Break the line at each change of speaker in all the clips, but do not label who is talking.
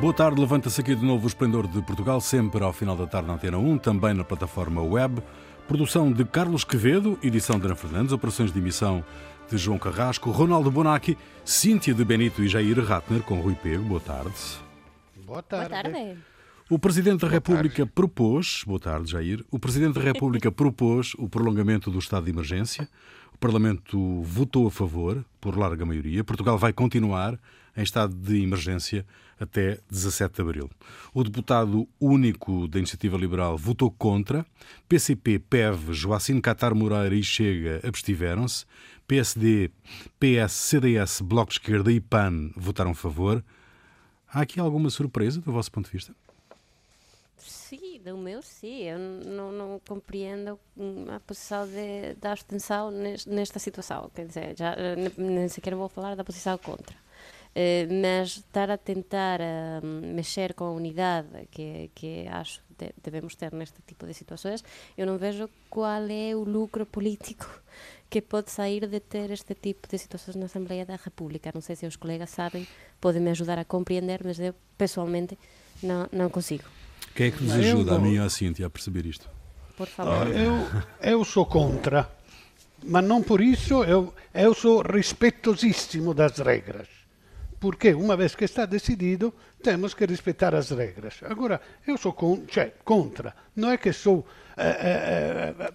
Boa tarde, levanta-se aqui de novo o Esplendor de Portugal, sempre ao final da tarde na Antena 1, também na plataforma web. Produção de Carlos Quevedo, edição de Ana Fernandes, operações de emissão de João Carrasco, Ronaldo Bonacci, Cíntia de Benito e Jair Ratner com Rui Pego. Boa tarde.
Boa tarde.
Boa tarde.
O Presidente da República propôs, boa tarde, Jair, o Presidente da República propôs o prolongamento do estado de emergência. O Parlamento votou a favor, por larga maioria. Portugal vai continuar em estado de emergência até 17 de abril. O deputado único da Iniciativa Liberal votou contra. PCP, PEV, Joacim Catar Moreira e Chega abstiveram-se. PSD, PS, CDS, Bloco de Esquerda e PAN votaram a favor. Há aqui alguma surpresa do vosso ponto de vista?
Sim, do meu sim. Eu não, não compreendo a posição de, da abstenção nesta situação. Quer dizer, já nem sequer vou falar da posição contra. Uh, mas estar a tentar uh, mexer com a unidade que, que acho que de, devemos ter neste tipo de situações, eu não vejo qual é o lucro político que pode sair de ter este tipo de situações na Assembleia da República. Não sei se os colegas sabem, podem me ajudar a compreender, mas eu pessoalmente não, não consigo.
Quem é que nos ajuda, eu, a mim e a Cíntia, a perceber isto?
Por favor.
Eu, eu sou contra, mas não por isso eu, eu sou respeitosíssimo das regras. Porque uma vez que está decidido, temos que respeitar as regras. Agora, eu sou con cioè, contra, não é que sou eh, eh, eh,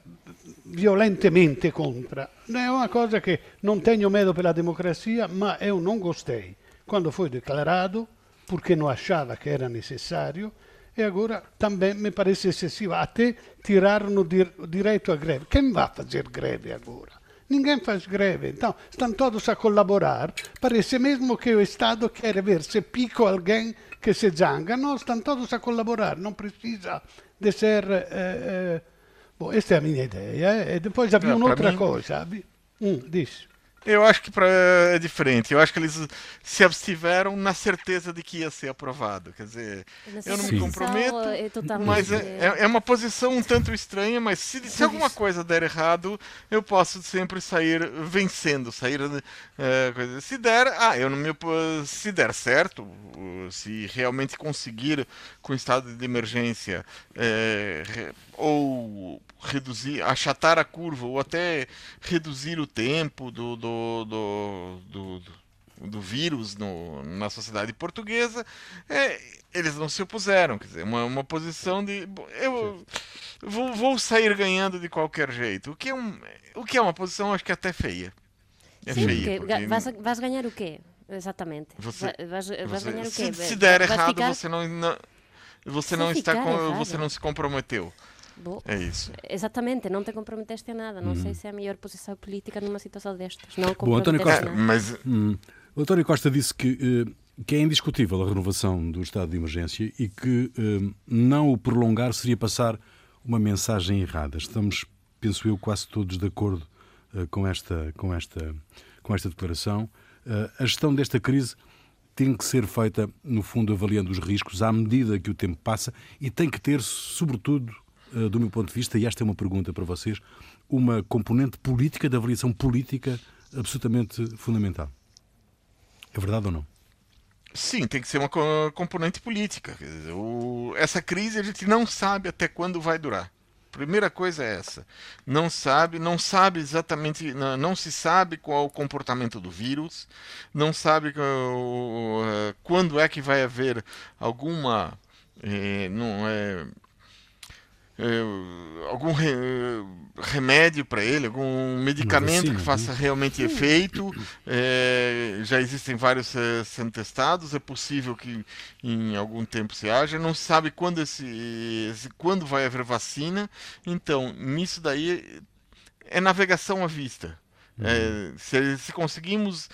violentemente contra. É uma coisa que não tenho medo pela democracia, mas eu não gostei. Quando foi declarado, porque não achava que era necessário, e agora também me parece excessivo. Até tiraram o direito à greve. Quem vai fazer greve agora? Ninguém faz greve. Então, estão todos a colaborar. Parece mesmo que o Estado quer ver se pico alguém que se zanga. Não, estão todos a colaborar. Não precisa de ser. Eh, eh... Bom, esta é a minha ideia. E depois havia outra mim... coisa, sabe?
Eu acho que pra, é diferente. Eu acho que eles se abstiveram na certeza de que ia ser aprovado. Quer dizer, eu não me comprometo, mas é, é, é, uma posição um tanto estranha. Mas se, se alguma coisa der errado, eu posso sempre sair vencendo, sair é, se der, ah, eu não me se der certo, se realmente conseguir com o estado de emergência é, ou reduzir, achatar a curva, ou até reduzir o tempo do, do, do, do, do vírus no, na sociedade portuguesa, é, eles não se opuseram. Quer dizer, uma, uma posição de. Eu vou, vou sair ganhando de qualquer jeito. O que é, um, o que é uma posição, acho que até feia.
É Sim, feia. Porque... Vais, vais ganhar o quê? Exatamente.
Você,
vais, vais
você,
ganhar o quê?
Se, se der errado, ficar... você não, não você não está com, você não se comprometeu. É isso.
Exatamente, não te comprometeste a nada. Não hum. sei se é a melhor posição política numa situação destas. Não
Bom, António Costa, nada. mas hum, o António Costa disse que uh, que é indiscutível a renovação do estado de emergência e que uh, não o prolongar seria passar uma mensagem errada. Estamos, penso eu, quase todos de acordo uh, com esta com esta com esta declaração. a gestão desta crise tem que ser feita, no fundo, avaliando os riscos à medida que o tempo passa e tem que ter, sobretudo, eh, do meu ponto de vista, e esta é uma pergunta para vocês, uma componente política, de avaliação política, absolutamente fundamental. É verdade ou não?
Sim, tem que ser uma componente política. essa crise a gente não sabe até quando vai durar. Primeira coisa é essa. Não sabe, não sabe exatamente, não, não se sabe qual o comportamento do vírus, não sabe uh, quando é que vai haver alguma eh, não é, algum re, remédio para ele, algum medicamento que faça realmente efeito. É, já existem vários é, sendo testados, é possível que em algum tempo se haja. Não se sabe quando, esse, esse, quando vai haver vacina. Então, nisso daí é navegação à vista. É, se, se, conseguimos se,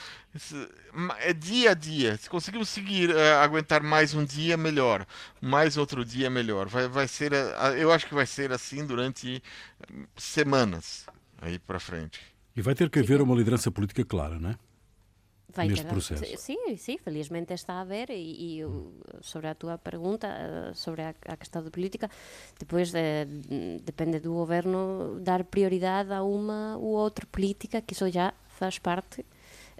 é dia a dia, se conseguimos seguir uh, aguentar mais um dia melhor, mais outro dia melhor, vai, vai ser, uh, eu acho que vai ser assim durante semanas aí para frente.
E vai ter que haver uma liderança política clara, não é?
Vai
neste ter, processo.
Sim, sim, felizmente está a haver e, e sobre a tua pergunta eh, sobre a, a questão da política, depois de, depende do governo dar prioridade a uma ou outra política que isso já faz parte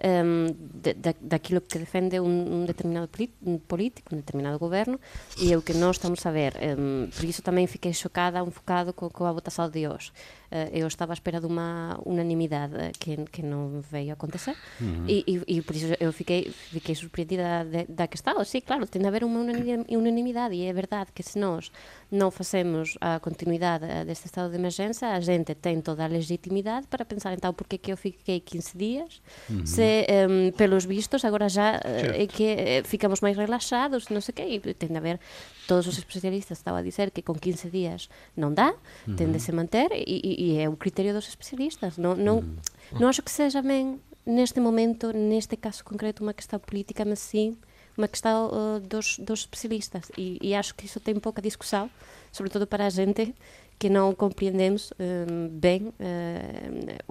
um, de, da, daquilo que defende un, un determinado político, un determinado goberno, e é o que nós estamos a ver. Um, por iso tamén fiquei xocada, enfocado co, coa votación de hoxe. Uh, eu estava à espera de uma unanimidade que, que não veio acontecer, uhum. e, e, e, por isso eu fiquei, fiquei surpreendida da questão. Sim, claro, tem de haver uma unanimidade, e é verdade que se nós não fazemos a continuidade deste estado de emergência, a gente tem toda a legitimidade para pensar então porque que eu fiquei 15 dias, uhum. se um, pelos vistos, agora já é que eh, ficamos máis relaxados, non sei que, e ten de haber todos os especialistas estaba a dizer que con 15 días non dá, uh -huh. ten de se manter e, e, é o criterio dos especialistas. Non, uh -huh. non acho que seja ben neste momento, neste caso concreto, unha questão política, mas sim uma questão uh, dos, dos especialistas. E, e acho que isso tem pouca discussão, sobretudo para a gente que não compreendemos um, bem uh,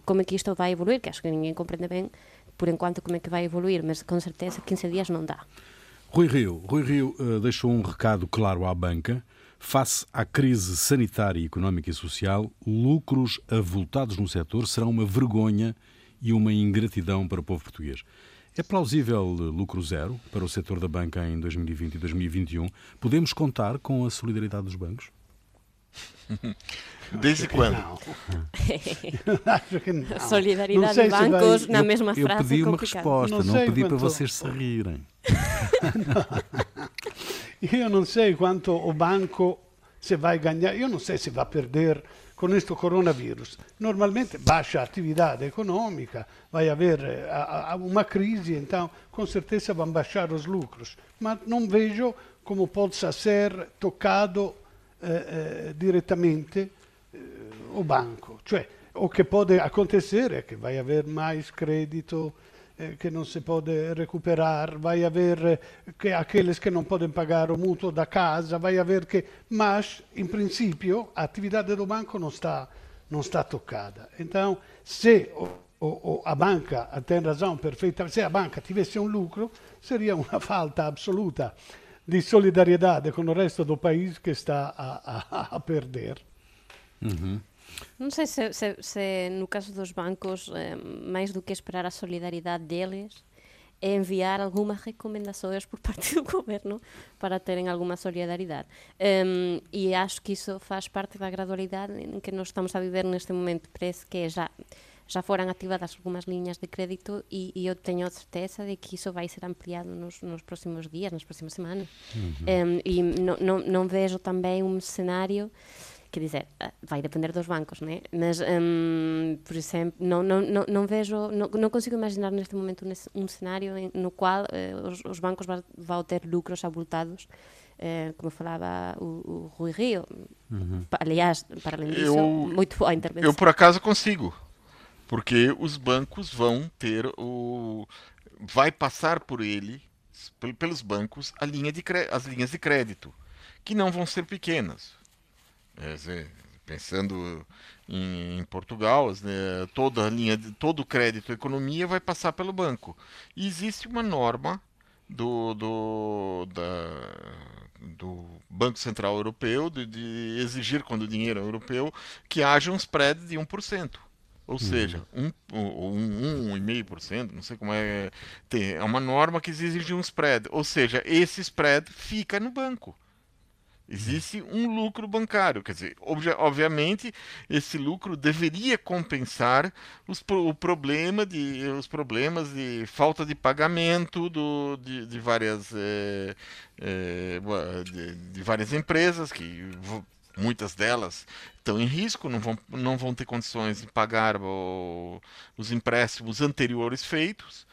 como é que isto vai evoluir, que acho que ninguém compreende bem por enquanto como é que vai evoluir, mas com certeza 15 dias não dá.
Rui Rio, Rui Rio uh, deixou um recado claro à banca. Face à crise sanitária, económica e social, lucros avultados no setor serão uma vergonha e uma ingratidão para o povo português. É plausível lucro zero para o setor da banca em 2020 e 2021? Podemos contar com a solidariedade dos bancos?
Desde quando?
Acho que não. Solidariedade de bancos vai... na mesma
eu,
frase.
Eu pedi uma resposta, não, não pedi para vocês se rirem.
Io non so quanto o banco se vai ganhar, io non so se va perder con questo coronavirus. Normalmente baixa a attività economica, vai avere a, a uma crise, então com certeza vão baixar os lucros. Mas não vejo como possa ser tocado eh, eh, direttamente eh, o banco. Cioè, o che può accadere è che vai a avere mais credito eh, che non si può recuperare, vai a avere che aqueles che non possono pagare o mutuo da casa, vai a avere che... Ma in principio l'attività del banco non sta, non sta toccata. Então, se o, a banca tem razão perfeita, se a banca tivesse un lucro, seria una falta assoluta di solidariedade com o resto do país que está a, a, a perder.
Uhum. Non sei se, se, se no caso dos bancos, eh, máis do que esperar a solidariedade deles, é enviar algumas recomendações por parte do governo para terem alguma solidariedade. Um, e acho que isso faz parte da gradualidade em que nós estamos a viver neste momento. Parece que já já foram ativadas algumas linhas de crédito e, e, eu tenho a certeza de que isso vai ser ampliado nos, nos próximos dias, nas próximas semanas. Uhum. Um, e não, não, não vejo também um cenário quer dizer, ah, vai depender dos bancos, né? mas, um, por exemplo, não, não, não, não vejo, não, não, consigo imaginar neste momento um cenário no qual uh, os, os, bancos vão ter lucros abultados, uh, como falava o, o Rui Rio. Uhum. Aliás, para além disso, eu, muito boa intervenção.
Eu, por acaso, consigo porque os bancos vão ter o vai passar por ele pelos bancos a linha de as linhas de crédito que não vão ser pequenas pensando em, em Portugal né, toda a linha de, todo o crédito economia vai passar pelo banco e existe uma norma do, do, da, do Banco Central Europeu de, de, exigir, quando o dinheiro é europeu, que haja um spread de 1%. Ou seja, um, um, um, 1,5%, não sei como é. Tem, é uma norma que exige um spread. Ou seja, esse spread fica no banco. Existe um lucro bancário, quer dizer, obviamente esse lucro deveria compensar os, o problema de, os problemas de falta de pagamento do, de, de várias, é, é, de, de, várias empresas que muitas delas estão em risco, não vão, não vão ter condições de pagar o, os empréstimos anteriores feitos.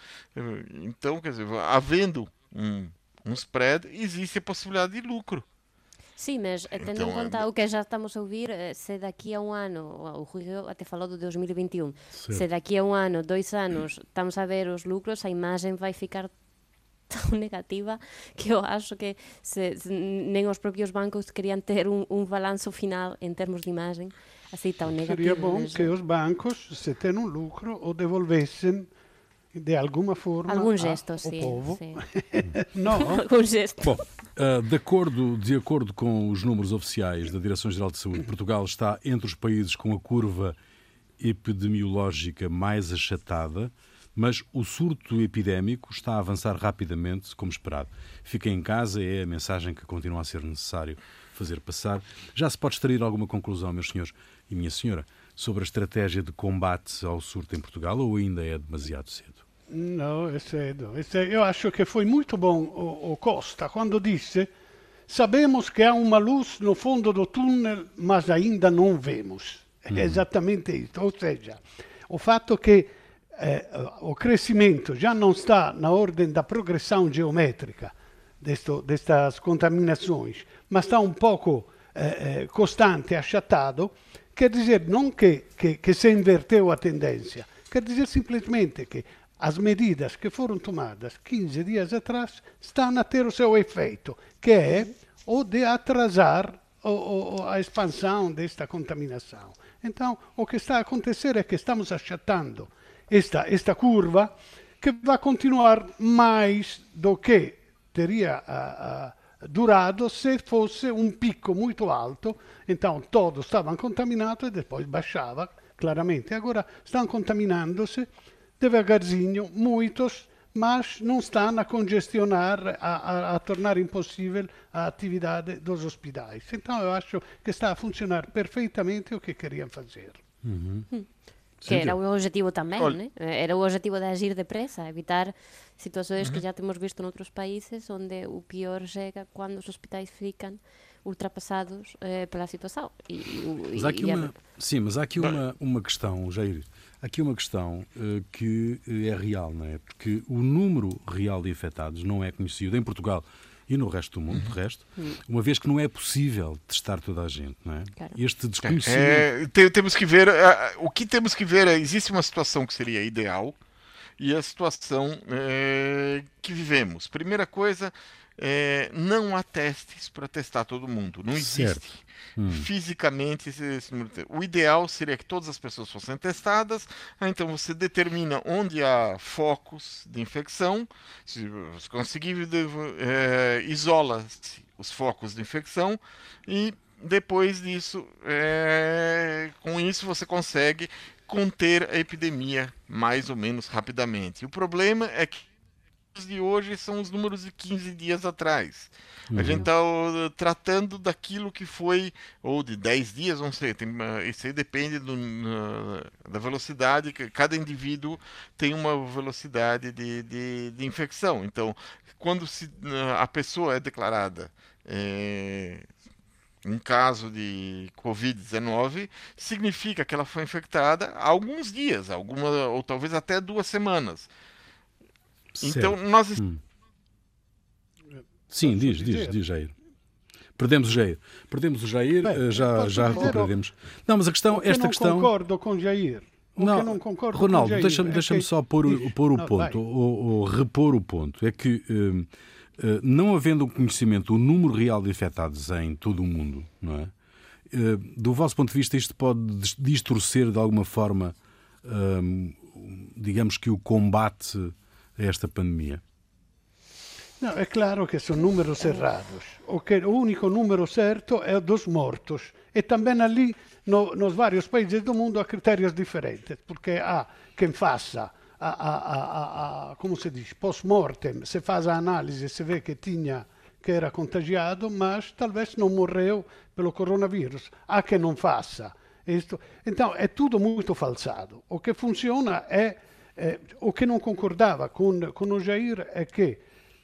Então, quer dizer, havendo um, um spread, existe a possibilidade de lucro.
Sí, mas eh, tendo então, em conta é... o que já estamos a ouvir, eh, se daqui a um ano, o Rui até falou do 2021, certo. se daqui a um ano, dois anos, estamos a ver os lucros, a imagem vai ficar tão negativa que eu acho que se, se, nem os próprios bancos queriam ter um, um balanço final em termos de imagem assim tão negativo.
Seria bom mesmo. que os bancos, se têm um lucro, o devolvessem de alguma forma
algum gesto,
ao
sim,
povo.
Sim.
Não.
algum gesto.
Bom, uh, de, acordo, de acordo com os números oficiais da Direção-Geral de Saúde, Portugal está entre os países com a curva epidemiológica mais achatada Mas o surto epidémico está a avançar rapidamente, como esperado. Fiquem em casa é a mensagem que continua a ser necessário fazer passar. Já se pode extrair alguma conclusão, meus senhores e minha senhora, sobre a estratégia de combate ao surto em Portugal ou ainda é demasiado cedo?
É. É. Eu acho que foi muito bom o, o Costa quando disse Sabemos que há uma luz no fundo do túnel, mas ainda não vemos. É exatamente isso. Ou seja, o fato que eh, o crescimento já não está na ordem da progressão geométrica desto, destas contaminações, mas está um pouco eh, costante, achatado, quer dizer não que, que, que se inverteu a tendência, quer dizer simplesmente que as medidas que foram tomadas 15 dias atrás estão a ter o seu efeito, que é o de atrasar a expansão desta contaminação. Então, o que está a acontecer é que estamos achatando esta, esta curva que vai continuar mais do que teria uh, uh, durado se fosse um pico muito alto. Então, todos estavam contaminados e depois baixava claramente. Agora estão contaminando-se devagarzinho, muitos, mas não estão a congestionar, a, a, a, tornar impossível a atividade dos hospitais. Então eu acho que está a funcionar perfeitamente o que queriam fazer.
Uhum. Que era o objetivo também, né? era o objetivo de agir depressa, evitar situações uhum. que já temos visto noutros países, onde o pior chega quando os hospitais ficam ultrapassados eh, pela situação. E,
mas há aqui e, uma, sim, mas há aqui uma, uma questão, Jair, aqui uma questão uh, que eh, é real, não é? Porque o número real de infectados não é conhecido em Portugal e no resto do mundo, uhum. resto, uma vez que não é possível testar toda a gente, não é? Claro. Este desconhecimento.
É, temos que ver, uh, o que temos que ver é, existe uma situação que seria ideal e a situação uh, que vivemos. Primeira coisa, é, não há testes para testar todo mundo. Não existe. Hum. Fisicamente, o ideal seria que todas as pessoas fossem testadas. Ah, então você determina onde há focos de infecção. Se conseguir, é, isola os focos de infecção e depois disso, é, com isso você consegue conter a epidemia mais ou menos rapidamente. O problema é que de hoje são os números de 15 dias atrás. Uhum. A gente está tratando daquilo que foi, ou de 10 dias, não sei, tem, isso aí depende do, na, da velocidade, cada indivíduo tem uma velocidade de, de, de infecção. Então, quando se, a pessoa é declarada é, um caso de Covid-19, significa que ela foi infectada há alguns dias, alguma, ou talvez até duas semanas. Então nós. Hum.
Sim, diz, diz, diz, Jair. Perdemos o Jair. Perdemos o Jair, Bem, já, já recuperaremos. Não, mas a questão, esta
não
questão.
concordo com Jair.
Não, não concordo Ronaldo, deixa-me é deixa só pôr, o, pôr o não, ponto, ou, ou, repor o ponto. É que, uh, uh, não havendo um conhecimento do número real de infectados em todo o mundo, não é? Uh, do vosso ponto de vista, isto pode distorcer de alguma forma, digamos que o combate a esta pandemia?
Não, é claro que são números errados. O, que, o único número certo é o dos mortos. E também ali, no, nos vários países do mundo, há critérios diferentes, porque há quem faça a, a, a, a como se diz, post-mortem, se faz a análise, se vê que tinha que era contagiado, mas talvez não morreu pelo coronavírus. Há quem não faça. Então, é tudo muito falsado. O que funciona é eh, o que não concordava com, com o Jair é que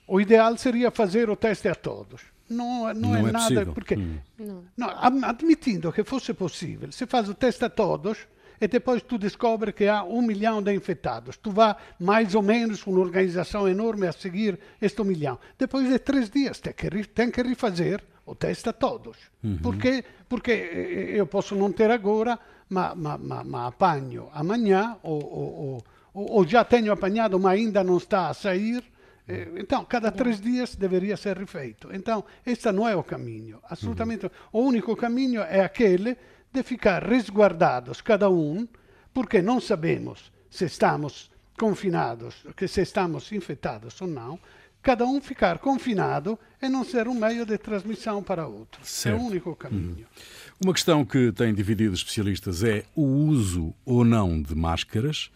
o ideal seria fazer o teste a todos. Não, não, não é, é, nada, possível. porque hum. não, admitindo que fosse possível, se faz o teste a todos e depois tu descobre que há um milhão de infectados. Tu vai mais ou menos uma organização enorme a seguir este milhão. Depois de três dias tem que, tem que refazer o teste a todos. Uhum. Porque, porque eh, eu posso não ter agora, mas, mas, mas, mas apanho amanhã ou, ou, ou ou, já tenho apanhado, mas ainda não está a sair. Eh, então, cada três dias deveria ser refeito. Então, este não é o caminho. Absolutamente. Uhum. O único caminho é aquele de ficar resguardados, cada um, porque não sabemos se estamos confinados, que se estamos infectados ou não. Cada um ficar confinado e não ser um meio de transmissão para outro. Certo. É o único caminho. Uhum.
Uma questão que tem dividido especialistas é o uso ou não de máscaras.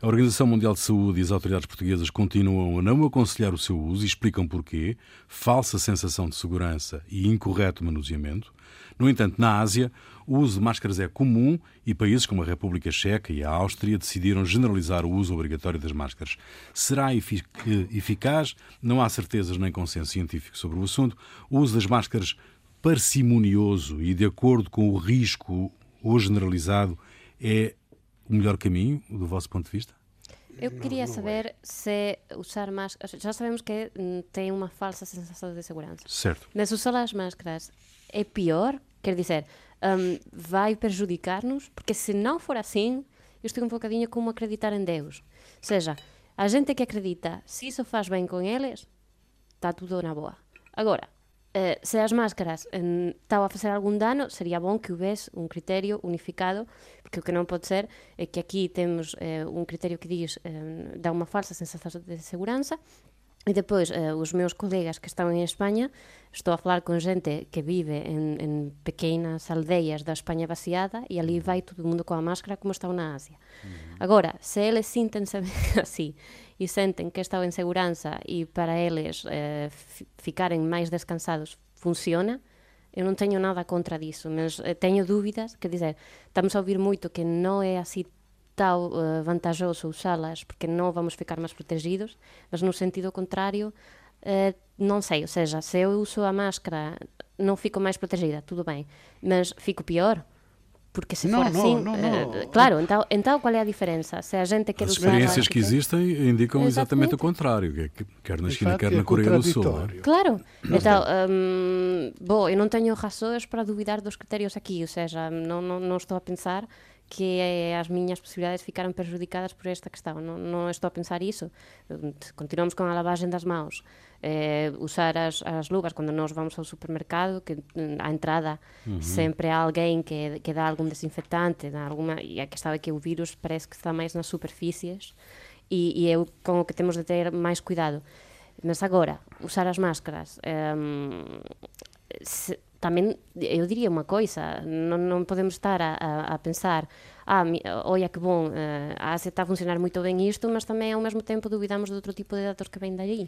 A Organização Mundial de Saúde e as autoridades portuguesas continuam a não aconselhar o seu uso e explicam porquê. Falsa sensação de segurança e incorreto manuseamento. No entanto, na Ásia, o uso de máscaras é comum e países como a República Checa e a Áustria decidiram generalizar o uso obrigatório das máscaras. Será eficaz? Não há certezas nem consenso científico sobre o assunto. O uso das máscaras parcimonioso e de acordo com o risco ou generalizado é o melhor caminho, do vosso ponto de vista?
Eu queria não, não saber é. se usar máscaras. Já sabemos que hum, tem uma falsa sensação de segurança.
Certo.
Mas usar as máscaras é pior? Quer dizer, um, vai prejudicar-nos? Porque se não for assim, eu estou um bocadinho como acreditar em Deus. Ou seja, a gente que acredita, se isso faz bem com eles, está tudo na boa. Agora, eh, se as máscaras en, tau a facer algún dano, sería bon que houvese un criterio unificado, porque o que non pode ser é que aquí temos eh, un criterio que dís eh, dá unha falsa sensación de seguranza, e depois eh, os meus colegas que están en España, estou a falar con xente que vive en, en pequenas aldeas da España vaciada e ali mm. vai todo o mundo coa máscara como está na Asia. Mm. Agora, se eles síntense así e sentem que estão em segurança e para eles uh, ficarem mais descansados funciona, eu não tenho nada contra disso, mas uh, tenho dúvidas, quer dizer, estamos a ouvir muito que não é assim tal uh, vantajoso usá-las porque não vamos ficar mais protegidos, mas no sentido contrário, uh, não sei, ou seja, se eu uso a máscara não fico mais protegida, tudo bem, mas fico pior. Porque se não, for assim, não, não, uh, claro, então, então qual é a diferença? Se a gente quer
As experiências que existem indicam exatamente, exatamente. o contrário, quer na China, quer na Coreia do Sul.
Claro, então, um, bom, eu não tenho razões para duvidar dos critérios aqui, ou seja, não, não, não estou a pensar que é, as minhas possibilidades ficaram prejudicadas por esta questão. Non, non estou a pensar iso. Continuamos con a lavagem das mãos. Eh, usar as, as luvas cando nós vamos ao supermercado, que a entrada uh -huh. sempre há alguén que, que dá algún desinfectante, dá alguma, e a questão é que o vírus parece que está máis nas superfícies e, e é con o que temos de ter máis cuidado. Mas agora, usar as máscaras, um, se, tamén eu diría unha coisa, non, non podemos estar a, a, a pensar ah, oia que bon, uh, a está a funcionar moito ben isto, mas tamén ao mesmo tempo duvidamos de outro tipo de datos que ven dali.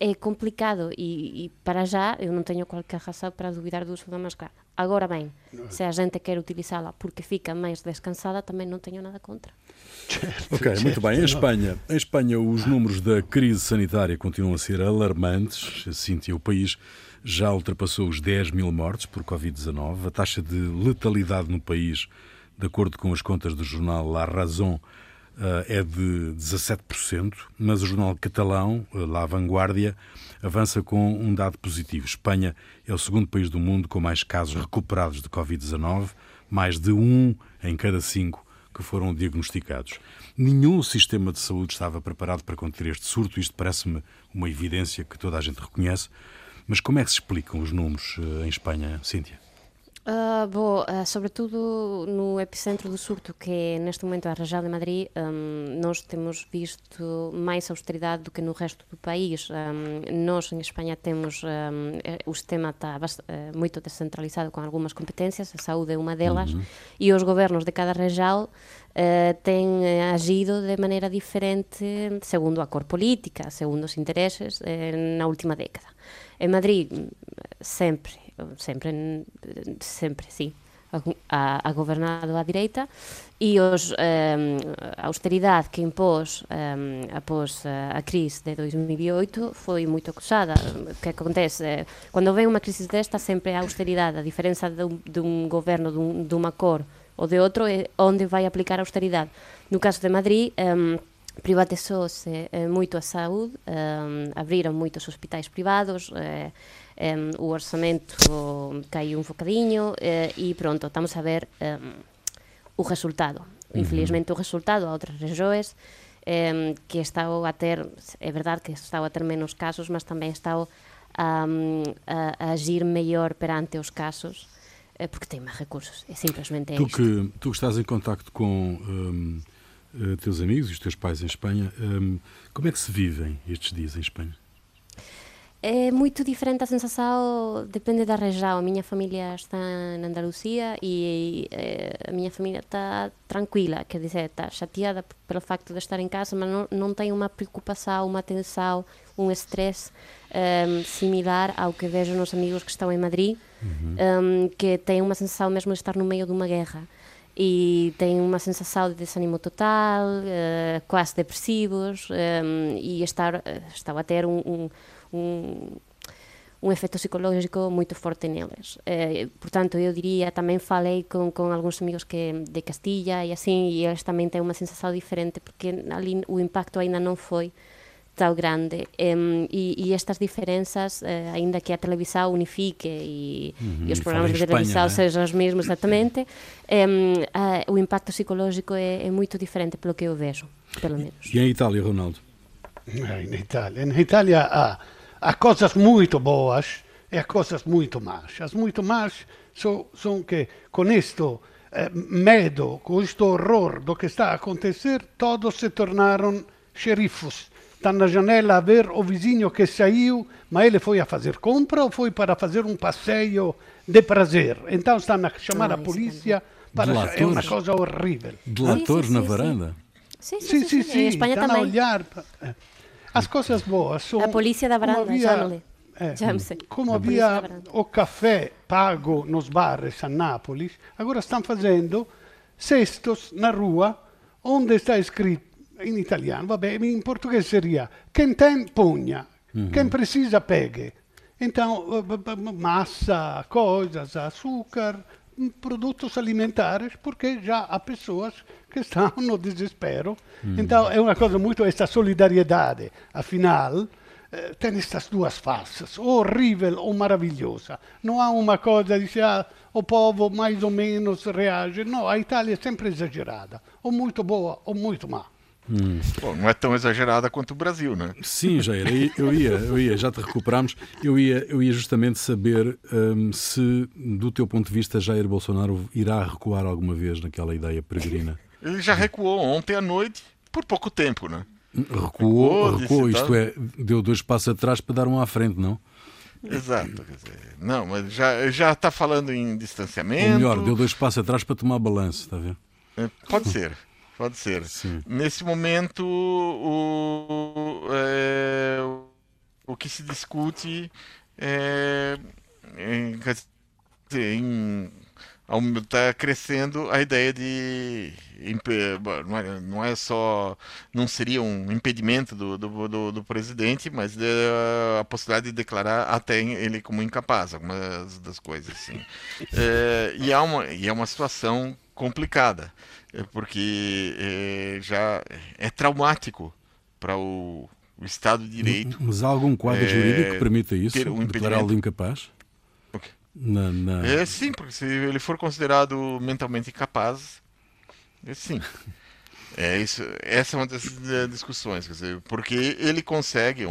É complicado e, e para já eu non teño qualquer razón para duvidar do uso da máscara. Agora ben, se a gente quer utilizá-la porque fica máis descansada, tamén non teño nada contra.
Ok, muito bem. Em Espanha, em Espanha os números da crise sanitária continuam a ser alarmantes. Cíntia, o país já ultrapassou os 10 mil mortes por Covid-19. A taxa de letalidade no país, de acordo com as contas do jornal La Razón, é de 17%, mas o jornal catalão, eh, La Vanguardia, avança com um dado positivo. Espanha é o segundo país do mundo com mais casos recuperados de Covid-19, mais de um em cada cinco que foram diagnosticados. Nenhum sistema de saúde estava preparado para conter este surto, isto parece-me uma evidência que toda a gente reconhece. Mas como é que se explicam os números uh, em Espanha, Cíntia?
Uh, bom, uh, sobretudo no epicentro do surto, que é neste momento a Região de Madrid, um, nós temos visto mais austeridade do que no resto do país. Um, nós em Espanha temos, um, o sistema está uh, muito descentralizado com algumas competências, a saúde é uma delas, uhum. e os governos de cada região uh, têm agido de maneira diferente segundo a cor política, segundo os interesses na última década. En Madrid sempre, sempre sempre sí a, a gobernado a direita e os eh, a austeridade que impós eh, após a crise de 2008 foi moito acusada. O que acontece? Eh, cando ven unha crise desta sempre a austeridade, a diferenza dun, dun goberno dun, dunha cor ou de outro é onde vai aplicar a austeridade. No caso de Madrid, eh, privatizouse eh, moito a saúde, eh, abriron moitos hospitais privados, eh, eh, o orçamento caiu un focadiño eh, e pronto, estamos a ver eh, o resultado. Infelizmente o resultado a outras regiões eh, que está a ter, é verdade que está a ter menos casos, mas tamén está a, a, a agir mellor perante os casos eh, porque tem máis recursos. É simplesmente
tu
isto.
que Tu que estás em contacto com um, uh, teus amigos e os teus pais em Espanha, um, como é que se vivem estes dias em Espanha?
É muito diferente a sensação, depende da região. A minha família está na Andaluzia e eh, a minha família está tranquila, quer dizer, está chateada pelo facto de estar em casa, mas não, não tem uma preocupação, uma tensão, um estresse um, ehm, similar ao que vejo nos amigos que estão em Madrid, uhum. um, ehm, que têm uma sensação mesmo de estar no meio de uma guerra e têm uma sensação de desânimo total, uh, quase depressivos um, ehm, e estar, estão a ter um, um um, um efeito psicológico muito forte neles. Eh, portanto, eu diria, também falei com, com alguns amigos que de Castilha e assim, e eles também têm uma sensação diferente, porque ali o impacto ainda não foi tão grande. Um, e, e, estas diferenças, uh, ainda que a televisão unifique e, uhum, e os programas de televisão né? sejam os mesmos exatamente, um, uh, o impacto psicológico é, é, muito diferente pelo que eu vejo, pelo menos.
E em Itália, Ronaldo?
É, em Itália, em Itália há há coisas muito boas e há coisas muito más. As muito más são, são que com isto eh, medo, com este horror do que está a acontecer, todos se tornaram xerifos. Estão na janela a ver o vizinho que saiu, mas ele foi a fazer compra ou foi para fazer um passeio de prazer. Então estão a chamar a polícia para... É uma coisa horrível.
Delatores na varanda?
Sim, sim, sim. sim, Em Espanha também.
a olhar... As coisas boas são.
A polícia da varanda, havia, já não é, já sei.
Como a havia o café pago nos bares a Nápoles, agora estão fazendo cestos na rua onde está escrito em italiano, vabbè, em português seria quem tem punha, uhum. quem precisa pegue. Então, massa, coisas, açúcar, produtos alimentares, porque já há pessoas que estão no desespero. Hum. Então é uma coisa muito essa solidariedade, afinal, eh, tem estas duas faces, ou horrível ou maravilhosa. Não há uma coisa de ah, o povo mais ou menos reage. Não, a Itália é sempre exagerada, ou muito boa ou muito má.
Hum. Bom, não é tão exagerada quanto o Brasil, né?
Sim, Jair, eu ia, eu ia, já te recuperamos. Eu ia, eu ia justamente saber um, se, do teu ponto de vista, Jair Bolsonaro irá recuar alguma vez naquela ideia peregrina.
Ele já recuou ontem à noite, por pouco tempo, né?
Recuou, recuou, recuou isto é, deu dois passos atrás para dar um à frente, não?
Exato, dizer, não, mas já já está falando em distanciamento. Ou
melhor, deu dois passos atrás para tomar balanço, está a ver?
É, pode ser. Pode ser. Sim. Nesse momento, o, é, o que se discute é, em, em está crescendo a ideia de não é, não é, só não seria um impedimento do, do, do, do presidente mas a possibilidade de declarar até ele como incapaz algumas das coisas assim é, e é uma e é uma situação complicada é porque é, já é traumático para o, o, Estado de Direito.
Mas há algum quadro é, jurídico que permita isso? Ter um declará-lo incapaz?
Okay. Na, na... É sim, porque se ele for considerado mentalmente incapaz, é sim. É isso, essa é uma das discussões, quer dizer, porque ele consegue,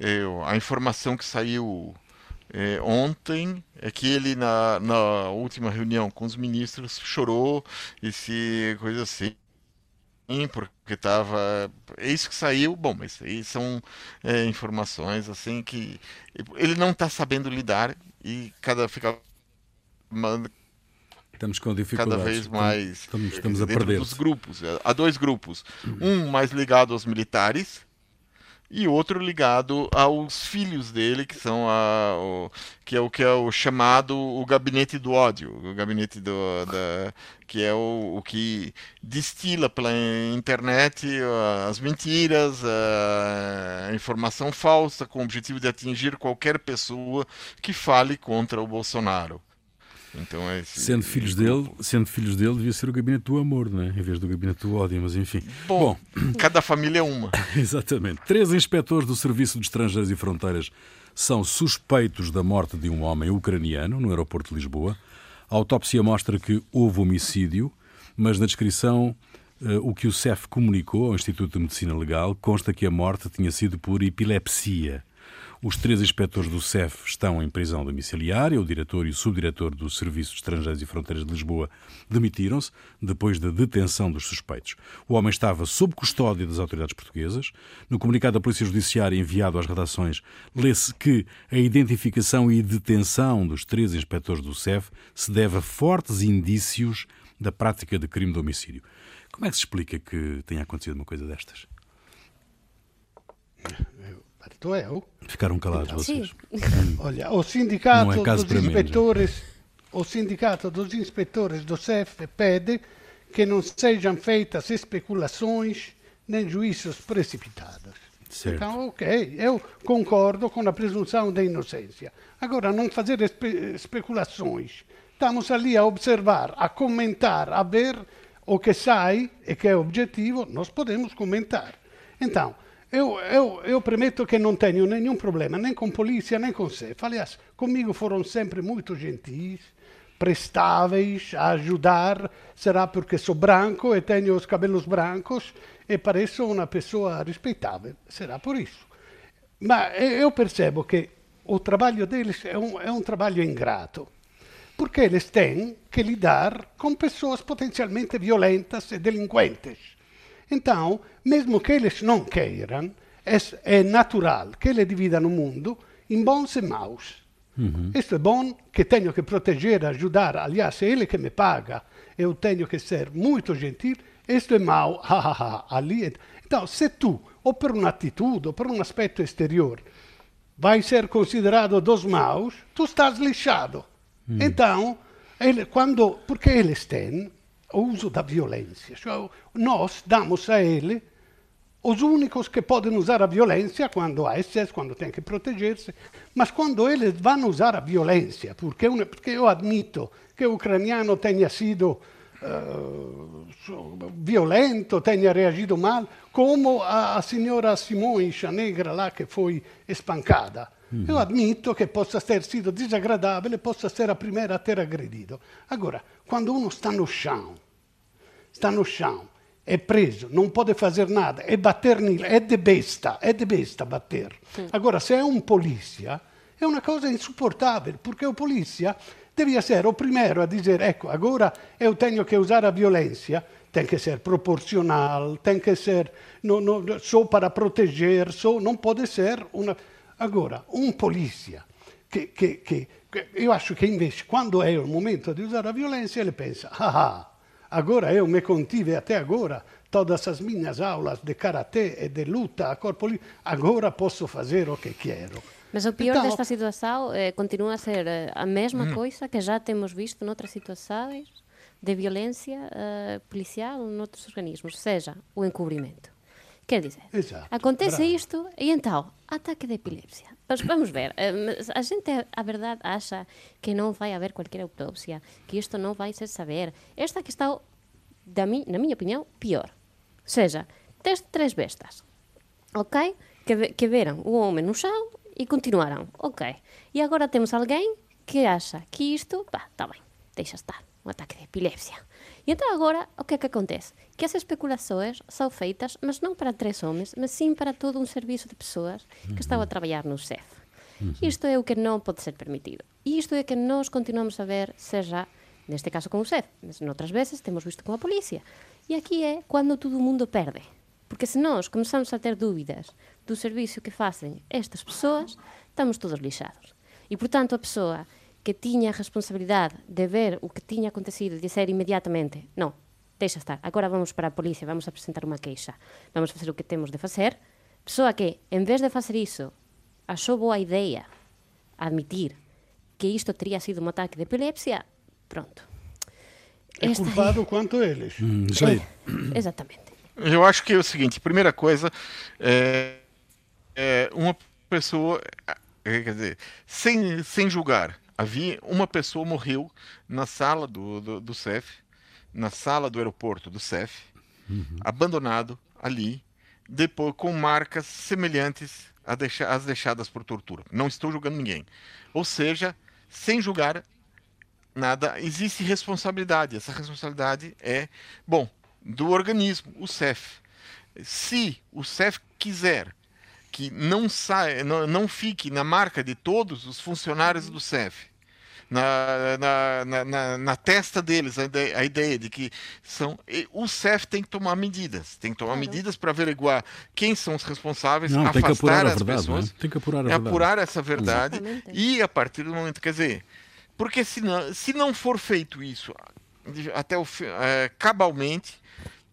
é, a informação que saiu é, ontem é que ele na, na última reunião com os ministros chorou e se coisa assim porque estava é isso que saiu bom mas aí são é, informações assim que ele não está sabendo lidar e cada fica
Estamos com dificuldades.
Cada vez mais.
Estamos, estamos a perder.
Dos grupos. Há dois grupos. Um mais ligado aos militares, e outro ligado aos filhos dele, que são a, o, que é o que é o chamado o gabinete do ódio, o gabinete do, da, que é o, o que destila pela internet as mentiras, a informação falsa, com o objetivo de atingir qualquer pessoa que fale contra o Bolsonaro. Então é
sendo filhos dele, sendo filhos dele, devia ser o gabinete do amor, não é? Em vez do gabinete do ódio, mas enfim.
Bom, Bom cada família é uma.
Exatamente. Três inspectores do Serviço de Estrangeiros e Fronteiras são suspeitos da morte de um homem ucraniano no aeroporto de Lisboa. A autópsia mostra que houve homicídio, mas na descrição Uh, o que o CEF comunicou ao Instituto de Medicina Legal consta que a morte tinha sido por epilepsia. Os três inspectores do CEF estão em prisão domiciliária. O diretor e o subdiretor do Serviço de Estrangeiros e Fronteiras de Lisboa demitiram-se depois da detenção dos suspeitos. O homem estava sob custódia das autoridades portuguesas. No comunicado da Polícia Judiciária enviado às redações, lê-se que a identificação e detenção dos três inspectores do CEF se deve a fortes indícios da prática de crime de homicídio. Como é que se explica que tenha acontecido uma coisa destas?
Parto eu?
Ficaram calados vocês.
Olha, o sindicato é dos inspetores, o sindicato dos inspetores do CEF pede que não sejam feitas especulações nem juízos precipitados. Certo. Então, ok, eu concordo com a presunção de inocência. Agora, não fazer espe especulações. Estamos ali a observar, a comentar, a ver o que sai e que é objetivo, nós podemos comentar. Então, eu, eu, eu prometo que não tenho nenhum problema, nem com polícia, nem com você. Aliás, comigo foram sempre muito gentis, prestáveis a ajudar. Será porque sou branco e tenho os cabelos brancos e pareço uma pessoa respeitável. Será por isso. Mas eu percebo que o trabalho deles é um, é um trabalho ingrato porque eles têm que lidar com pessoas potencialmente violentas e delinquentes. Então, mesmo que eles não queiram, é, é natural que eles dividam o mundo em bons e maus. Uhum. Isto é bom, que tenho que proteger, ajudar. Aliás, é ele que me paga. Eu tenho que ser muito gentil. Isto é mau. Ali. Então, se tu, ou por uma atitude, ou por um aspecto exterior, vai ser considerado dos maus, tu estás lixado. Hum. Então, ele, quando, porque eles têm o uso da violência. Cioè, nós damos a ele os únicos que podem usar a violência quando há excesso, quando tem que proteger-se, mas quando eles vão usar a violência, porque, porque eu admito que o ucraniano tenha sido uh, violento, tenha reagido mal, como a, a senhora Simões, a negra lá que foi espancada. Uhum. Eu admito que possa ter sido desagradável, possa ser a primeira a ter agredido. Agora, quando uno está no chão, está no chão, é preso, não pode fazer nada, é bater nele, é de besta, é de besta bater. Sim. Agora, se é um polícia, é uma coisa insuportável, porque o polícia devia ser o primeiro a dizer, ecco, agora eu tenho que usar a violência, tem que ser proporcional, tem que ser no, no, só para proteger, só, não pode ser uma... Agora, um polícia che, che, che, io acho che invece quando è il momento di usare la violenza ele pensa, ah, ah agora eu me contive até agora todas as minhas aulas de karatê e de luta a corpo livre, agora posso fazer o que quero.
Mas o pior então, desta situação é, continua a ser eh, a mesma hum. coisa que já temos visto noutras situações de violência uh, policial noutros organismos, seja o encobrimento. Quer dizer, Exato, acontece bravo. isto e então, ataque de epilepsia. Vamos ver, eh, a gente, a verdade, acha que não vai haver qualquer autópsia, que isto não vai ser saber. Esta que está, da mi, na minha opinião, pior. Ou seja, tens três bestas, ok? Que, que veram o homem no chão e continuaram, ok. E agora temos alguém que acha que isto, pá, está bem, deixa estar, um ataque de epilepsia. E então agora, o que é que acontece? Que as especulações são feitas, mas não para três homens, mas sim para todo um serviço de pessoas que estão a trabalhar no CEF. Uhum. Isto é o que não pode ser permitido. E isto é que nós continuamos a ver, seja neste caso com o CEF, mas noutras vezes temos visto com a polícia. E aqui é quando todo mundo perde. Porque se nós começamos a ter dúvidas do serviço que fazem estas pessoas, estamos todos lixados. E, portanto, a pessoa que tiña a responsabilidade de ver o que tiña acontecido e dizer inmediatamente non, deixa estar, agora vamos para a policía, vamos a presentar unha queixa, vamos facer o que temos de facer, persoa que, en vez de facer iso, achou boa ideia admitir que isto teria sido um ataque de epilepsia, pronto.
É Esta culpado é... quanto eles.
Hum,
é, exatamente.
Eu acho que é o seguinte, primeira coisa, é, é uma pessoa, é, quer dizer, sem, sem julgar, havia uma pessoa morreu na sala do, do, do CEF, na sala do aeroporto do CEF, uhum. abandonado ali, depois com marcas semelhantes às deixadas por tortura. Não estou julgando ninguém. Ou seja, sem julgar nada, existe responsabilidade. Essa responsabilidade é, bom, do organismo, o CEF. Se o CEF quiser que não, saia, não, não fique na marca de todos os funcionários do CEF na, na, na, na, testa deles a ideia, a ideia, de que são o CEF tem que tomar medidas, tem que tomar claro. medidas para averiguar quem são os responsáveis,
não,
afastar
as
verdade,
pessoas,
tem
que apurar, a
é
verdade.
apurar essa verdade Exatamente. e a partir do momento, quer dizer, porque se não, se não for feito isso até o é, cabalmente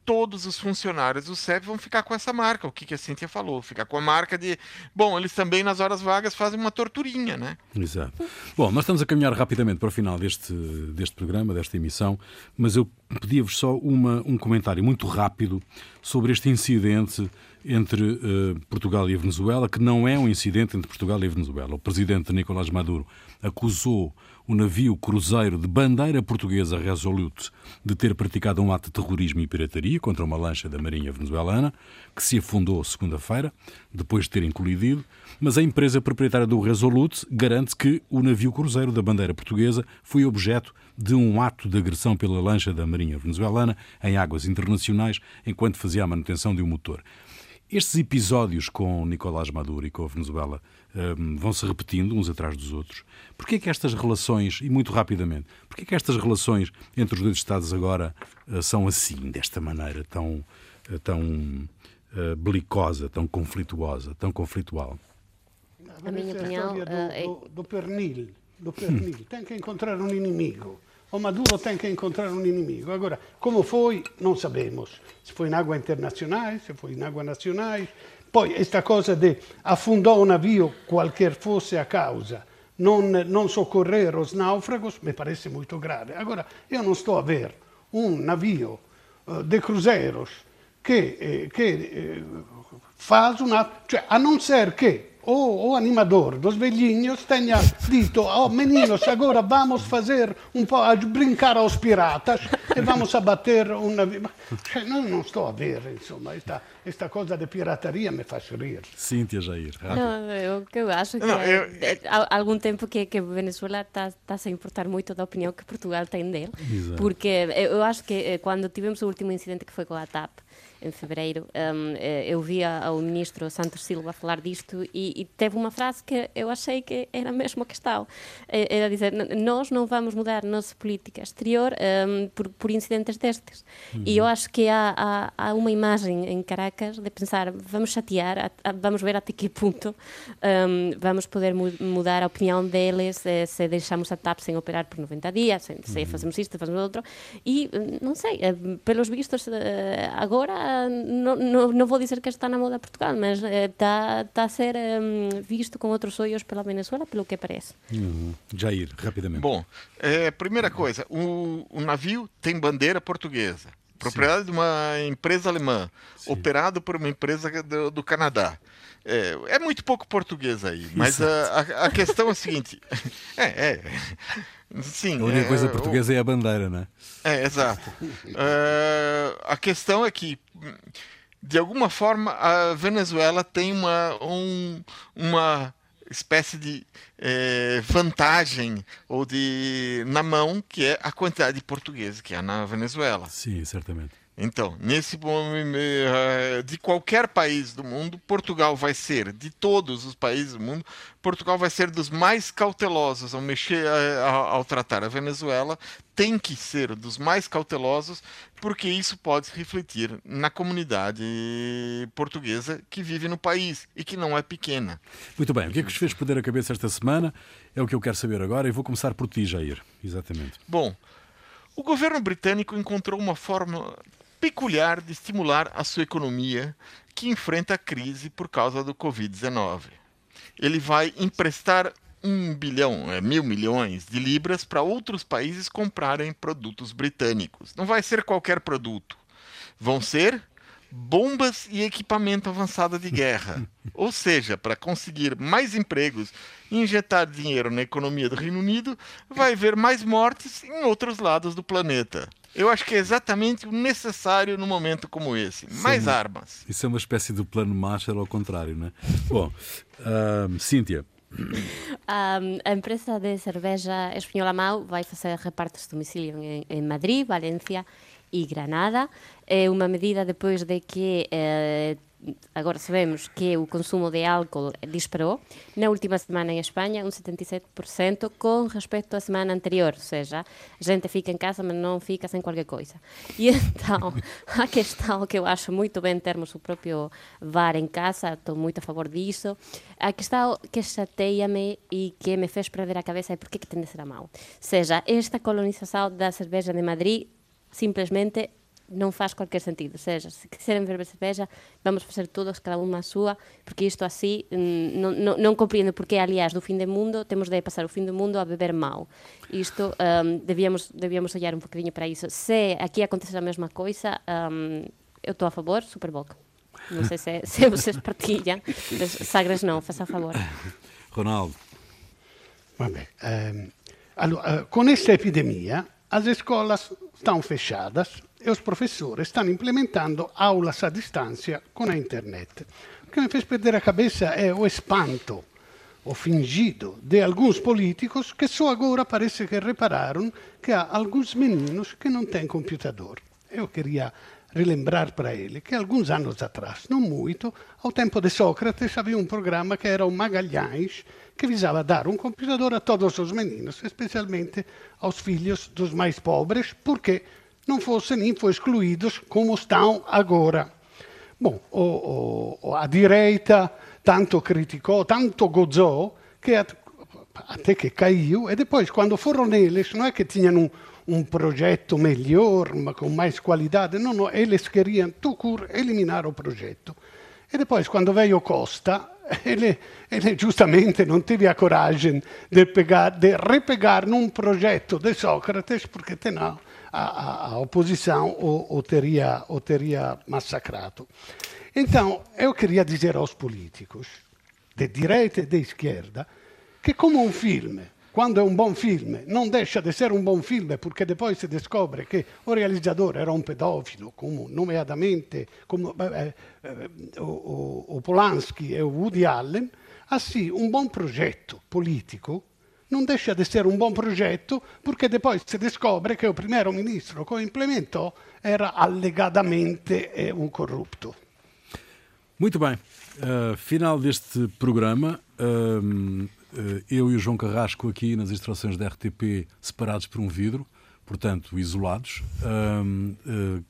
todos os funcionários do CEP vão ficar com essa marca, o que, que a Cíntia falou, ficar com a marca de, bom, eles também nas horas vagas fazem uma torturinha, né?
Exato. Bom, nós estamos a caminhar rapidamente para o final deste, deste programa, desta emissão, mas eu pedia-vos só uma, um comentário muito rápido sobre este incidente entre uh, Portugal e a Venezuela, que não é um incidente entre Portugal e a Venezuela. O presidente Nicolás Maduro acusou o navio cruzeiro de bandeira portuguesa Resolute de ter praticado um ato de terrorismo e pirataria contra uma lancha da Marinha venezuelana, que se afundou segunda-feira, depois de terem colidido, mas a empresa proprietária do Resolute garante que o navio cruzeiro da bandeira portuguesa foi objeto de um ato de agressão pela lancha da Marinha venezuelana em águas internacionais enquanto fazia a manutenção de um motor. Estes episódios com Nicolás Maduro e com a Venezuela um, vão se repetindo uns atrás dos outros. Porquê é que estas relações, e muito rapidamente, porquê é que estas relações entre os dois Estados agora uh, são assim, desta maneira tão, uh, tão uh, belicosa, tão conflituosa, tão conflitual?
A minha opinião
do, é... do, do pernil, do pernil. tem que encontrar um inimigo. O Maduro que encontrar um inimigo. Agora, como foi, não sabemos. Se foi em água internacional, se foi em água nacionais. Poi, questa cosa di affondò un navio, qualche fosse a causa, non, non soccorrere os náufragos, mi parece molto grave. Agora, io non sto a ver un navio uh, de cruzeiros che, eh, che eh, faz una... Cioè, a non ser che o, animador dos velhinhos tenha dito, oh meninos, agora vamos fazer um pouco, a brincar aos piratas e vamos abater um navio. Não, não estou a ver, insomma, esta, esta coisa de pirataria me faz rir.
Cíntia Jair.
Não, eu, eu acho que não, eu, há algum tempo que, que a Venezuela está, está a importar muito da opinião que Portugal tem dele, Exato. porque eu acho que eh, quando tivemos o último incidente que foi com a TAP, em fevereiro, um, eh, eu via o ministro Santos Silva falar disto e, e, teve uma frase que eu achei que era mesmo a questão. Eh, era dizer, nós não vamos mudar nossa política exterior um, por, por, incidentes destes. Uhum. E eu acho que há, há, há, uma imagem em Caracas de pensar, vamos chatear, vamos ver até que ponto um, vamos poder mu mudar a opinião deles eh, se deixamos a TAP sem operar por 90 dias, se, se uhum. fazemos isto, fazemos outro. E, não sei, pelos vistos, agora não, não, não vou dizer que está na moda Portugal, mas está, está a ser um, visto com outros olhos pela Venezuela, pelo que parece.
Uhum. Jair, rapidamente.
Bom, é, primeira coisa, o, o navio tem bandeira portuguesa, propriedade Sim. de uma empresa alemã, Sim. operado por uma empresa do, do Canadá. É, é, muito pouco português aí, mas a, a, a, questão é a seguinte: é, é, sim.
A única é, coisa portuguesa o, é a bandeira, né?
É, exato. uh, a questão é que, de alguma forma, a Venezuela tem uma, um, uma espécie de é, vantagem ou de na mão que é a quantidade de portugueses que há na Venezuela.
Sim, certamente.
Então, nesse eh, de qualquer país do mundo, Portugal vai ser, de todos os países do mundo, Portugal vai ser dos mais cautelosos ao mexer, eh, ao tratar a Venezuela, tem que ser dos mais cautelosos, porque isso pode refletir na comunidade portuguesa que vive no país e que não é pequena.
Muito bem, o que é que os fez perder a cabeça esta semana? É o que eu quero saber agora e vou começar por ti, Jair. Exatamente.
Bom, o governo britânico encontrou uma forma peculiar de estimular a sua economia que enfrenta a crise por causa do Covid-19. Ele vai emprestar um bilhão, é, mil milhões de libras para outros países comprarem produtos britânicos. Não vai ser qualquer produto. Vão ser bombas e equipamento avançado de guerra. Ou seja, para conseguir mais empregos e injetar dinheiro na economia do Reino Unido, vai haver mais mortes em outros lados do planeta. Eu acho que é exatamente o necessário num momento como esse. Mais armas.
Isso é uma espécie de plano Marshall ao contrário, não é? Bom, uh, Cíntia.
um, a empresa de cervexa Española Mau vai facer repartos de domicilio en, en Madrid, Valencia e Granada. É unha medida depois de que eh, agora sabemos que o consumo de álcool disparou. Na última semana em Espanha, um 77% com respeito à semana anterior, ou seja, a gente fica em casa, mas não fica sem qualquer coisa. E então, a questão que eu acho muito bem termos o próprio VAR em casa, estou muito a favor disso. A questão que chateia-me e que me fez perder a cabeça é por que tem de ser a mal. Ou seja, esta colonização da cerveja de Madrid simplesmente não faz qualquer sentido. Ou seja, se quiserem beber cerveja, vamos fazer todos, cada uma a sua, porque isto assim mm, não, não, não compreendo porque, aliás, do fim do mundo, temos de passar o fim do mundo a beber mal. Isto, um, devíamos, devíamos olhar um bocadinho para isso. Se aqui acontecer a mesma coisa, um, eu estou a favor, super boca. Não sei se, se vocês partilham, mas Sagres não, faça a favor.
Ronaldo.
Vabbè, ehm, allora, con questa epidemia, le scuole stanno fechadas, e os professores estão implementando aulas à distância com a internet. O que me fez perder a cabeça é o espanto, o fingido, de alguns políticos que só agora parece que repararam que há alguns meninos que não têm computador. Eu queria relembrar para ele que alguns anos atrás, não muito, ao tempo de Sócrates havia um programa que era o Magalhães, que visava dar um computador a todos os meninos, especialmente aos filhos dos mais pobres, porque não fossem nem excluídos como estão agora. Bom, o, o, a direita tanto criticou, tanto gozou, que até que caiu, e depois, quando foram eles, não é que tinham um, um projeto melhor, com mais qualidade, não, não, eles queriam, tucur, eliminar o projeto. E depois, quando veio Costa, ele, ele giustamente non teve a coragem de, pegar, de repegar num projeto Sócrates, porque senão a, a, oposição o, o, teria, o teria massacrado. Então, eu queria dizer aos políticos, de direita e de esquerda, que como um filme, quando é um bom filme, não deixa de ser um bom filme, porque depois se descobre que o realizador era um pedófilo, como nomeadamente como, eh, eh, o, o Polanski e o Woody Allen, assim, um bom progetto politico non deixa de ser un buon progetto perché poi si scopre che il primo ministro che implementou era alegadamente un corrupto.
Muito bem. Uh, final deste programa. Uh, uh, eu e o João Carrasco aqui nas instruções da RTP separados por um vidro, portanto isolados.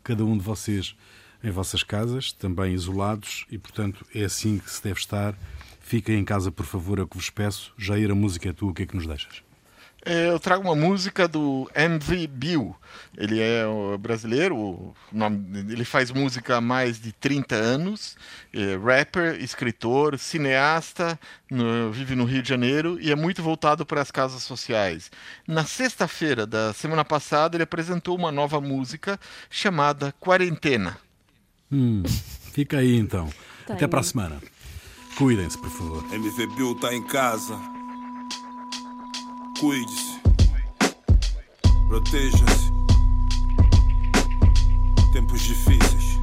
cada um de vocês em vossas casas, também isolados, e portanto é assim que se deve estar Fiquem em casa, por favor, é o que vos peço. Jair, a música é tua, o que é que nos deixas?
É, eu trago uma música do MV Bill. Ele é brasileiro, ele faz música há mais de 30 anos, é rapper, escritor, cineasta, no, vive no Rio de Janeiro e é muito voltado para as casas sociais. Na sexta-feira da semana passada, ele apresentou uma nova música chamada Quarentena.
Hum, fica aí então. Tá Até para a semana. Cuidem-se, por favor.
MV Bill tá em casa. Cuide-se. Proteja-se. Tempos difíceis.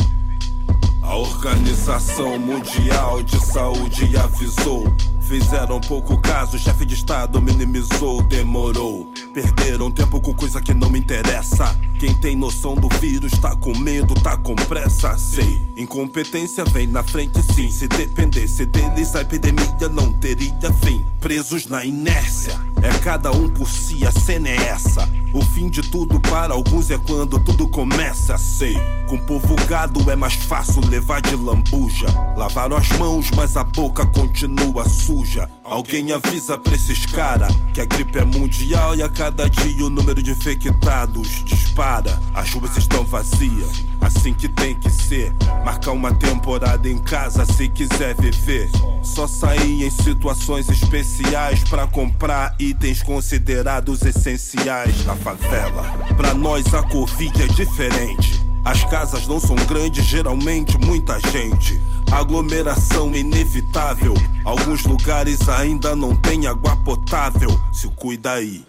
A Organização Mundial de Saúde avisou Fizeram pouco caso, chefe de estado minimizou, demorou. Perderam tempo com coisa que não me interessa. Quem tem noção do vírus tá com medo, tá com pressa, sei. Incompetência vem na frente sim. Se dependesse deles, a epidemia não teria fim. Presos na inércia, é cada um por si, a cena é essa. O fim de tudo para alguns é quando tudo começa, sei. Com povo gado é mais fácil levar de lambuja. Lavaram as mãos, mas a boca continua suja. Alguém avisa pra esses cara que a gripe é mundial e a cada dia o número de infectados dispara. As ruas estão vazias, assim que tem que ser. Marcar uma temporada em casa se quiser viver. Só sair em situações especiais para comprar itens considerados essenciais na favela. Pra nós a Covid é diferente. As casas não são grandes, geralmente muita gente. Aglomeração inevitável. Alguns lugares ainda não tem água potável. Se cuida aí.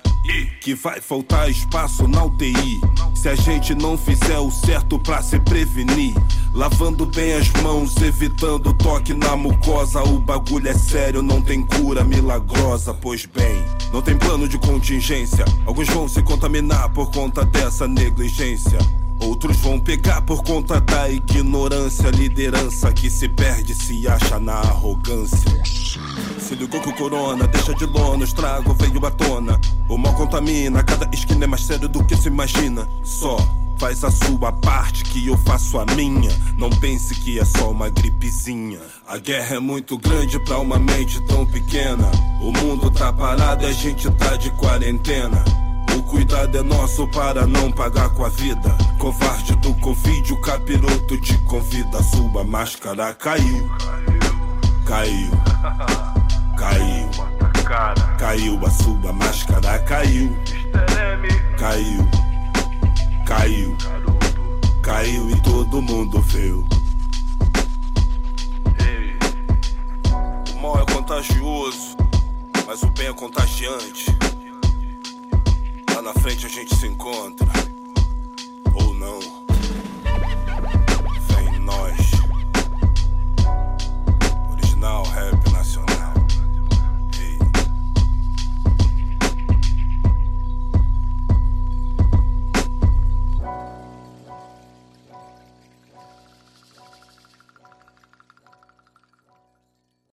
Que vai faltar espaço na UTI. Se a gente não fizer o certo pra se prevenir. Lavando bem as mãos, evitando toque na mucosa. O bagulho é sério, não tem cura milagrosa. Pois bem, não tem plano de contingência. Alguns vão se contaminar por conta dessa negligência. Outros vão pegar por conta da ignorância. Liderança que se perde, se acha na arrogância. Se ligou que o corona deixa de lona, estrago veio à tona. O mal contamina, cada esquina é mais sério do que se imagina. Só Faz a sua parte que eu faço a minha. Não pense que é só uma gripezinha. A guerra é muito grande pra uma mente tão pequena. O mundo tá parado e a gente tá de quarentena. O cuidado é nosso para não pagar com a vida. Covarde do Covid, o capiroto te convida. Sua máscara caiu. Caiu. Caiu. Caiu, a sua máscara caiu. Caiu caiu. Caiu e todo mundo viu. O mal é contagioso, mas o bem é contagiante na frente a gente se encontra. Ou não. Vem nós. Original rap.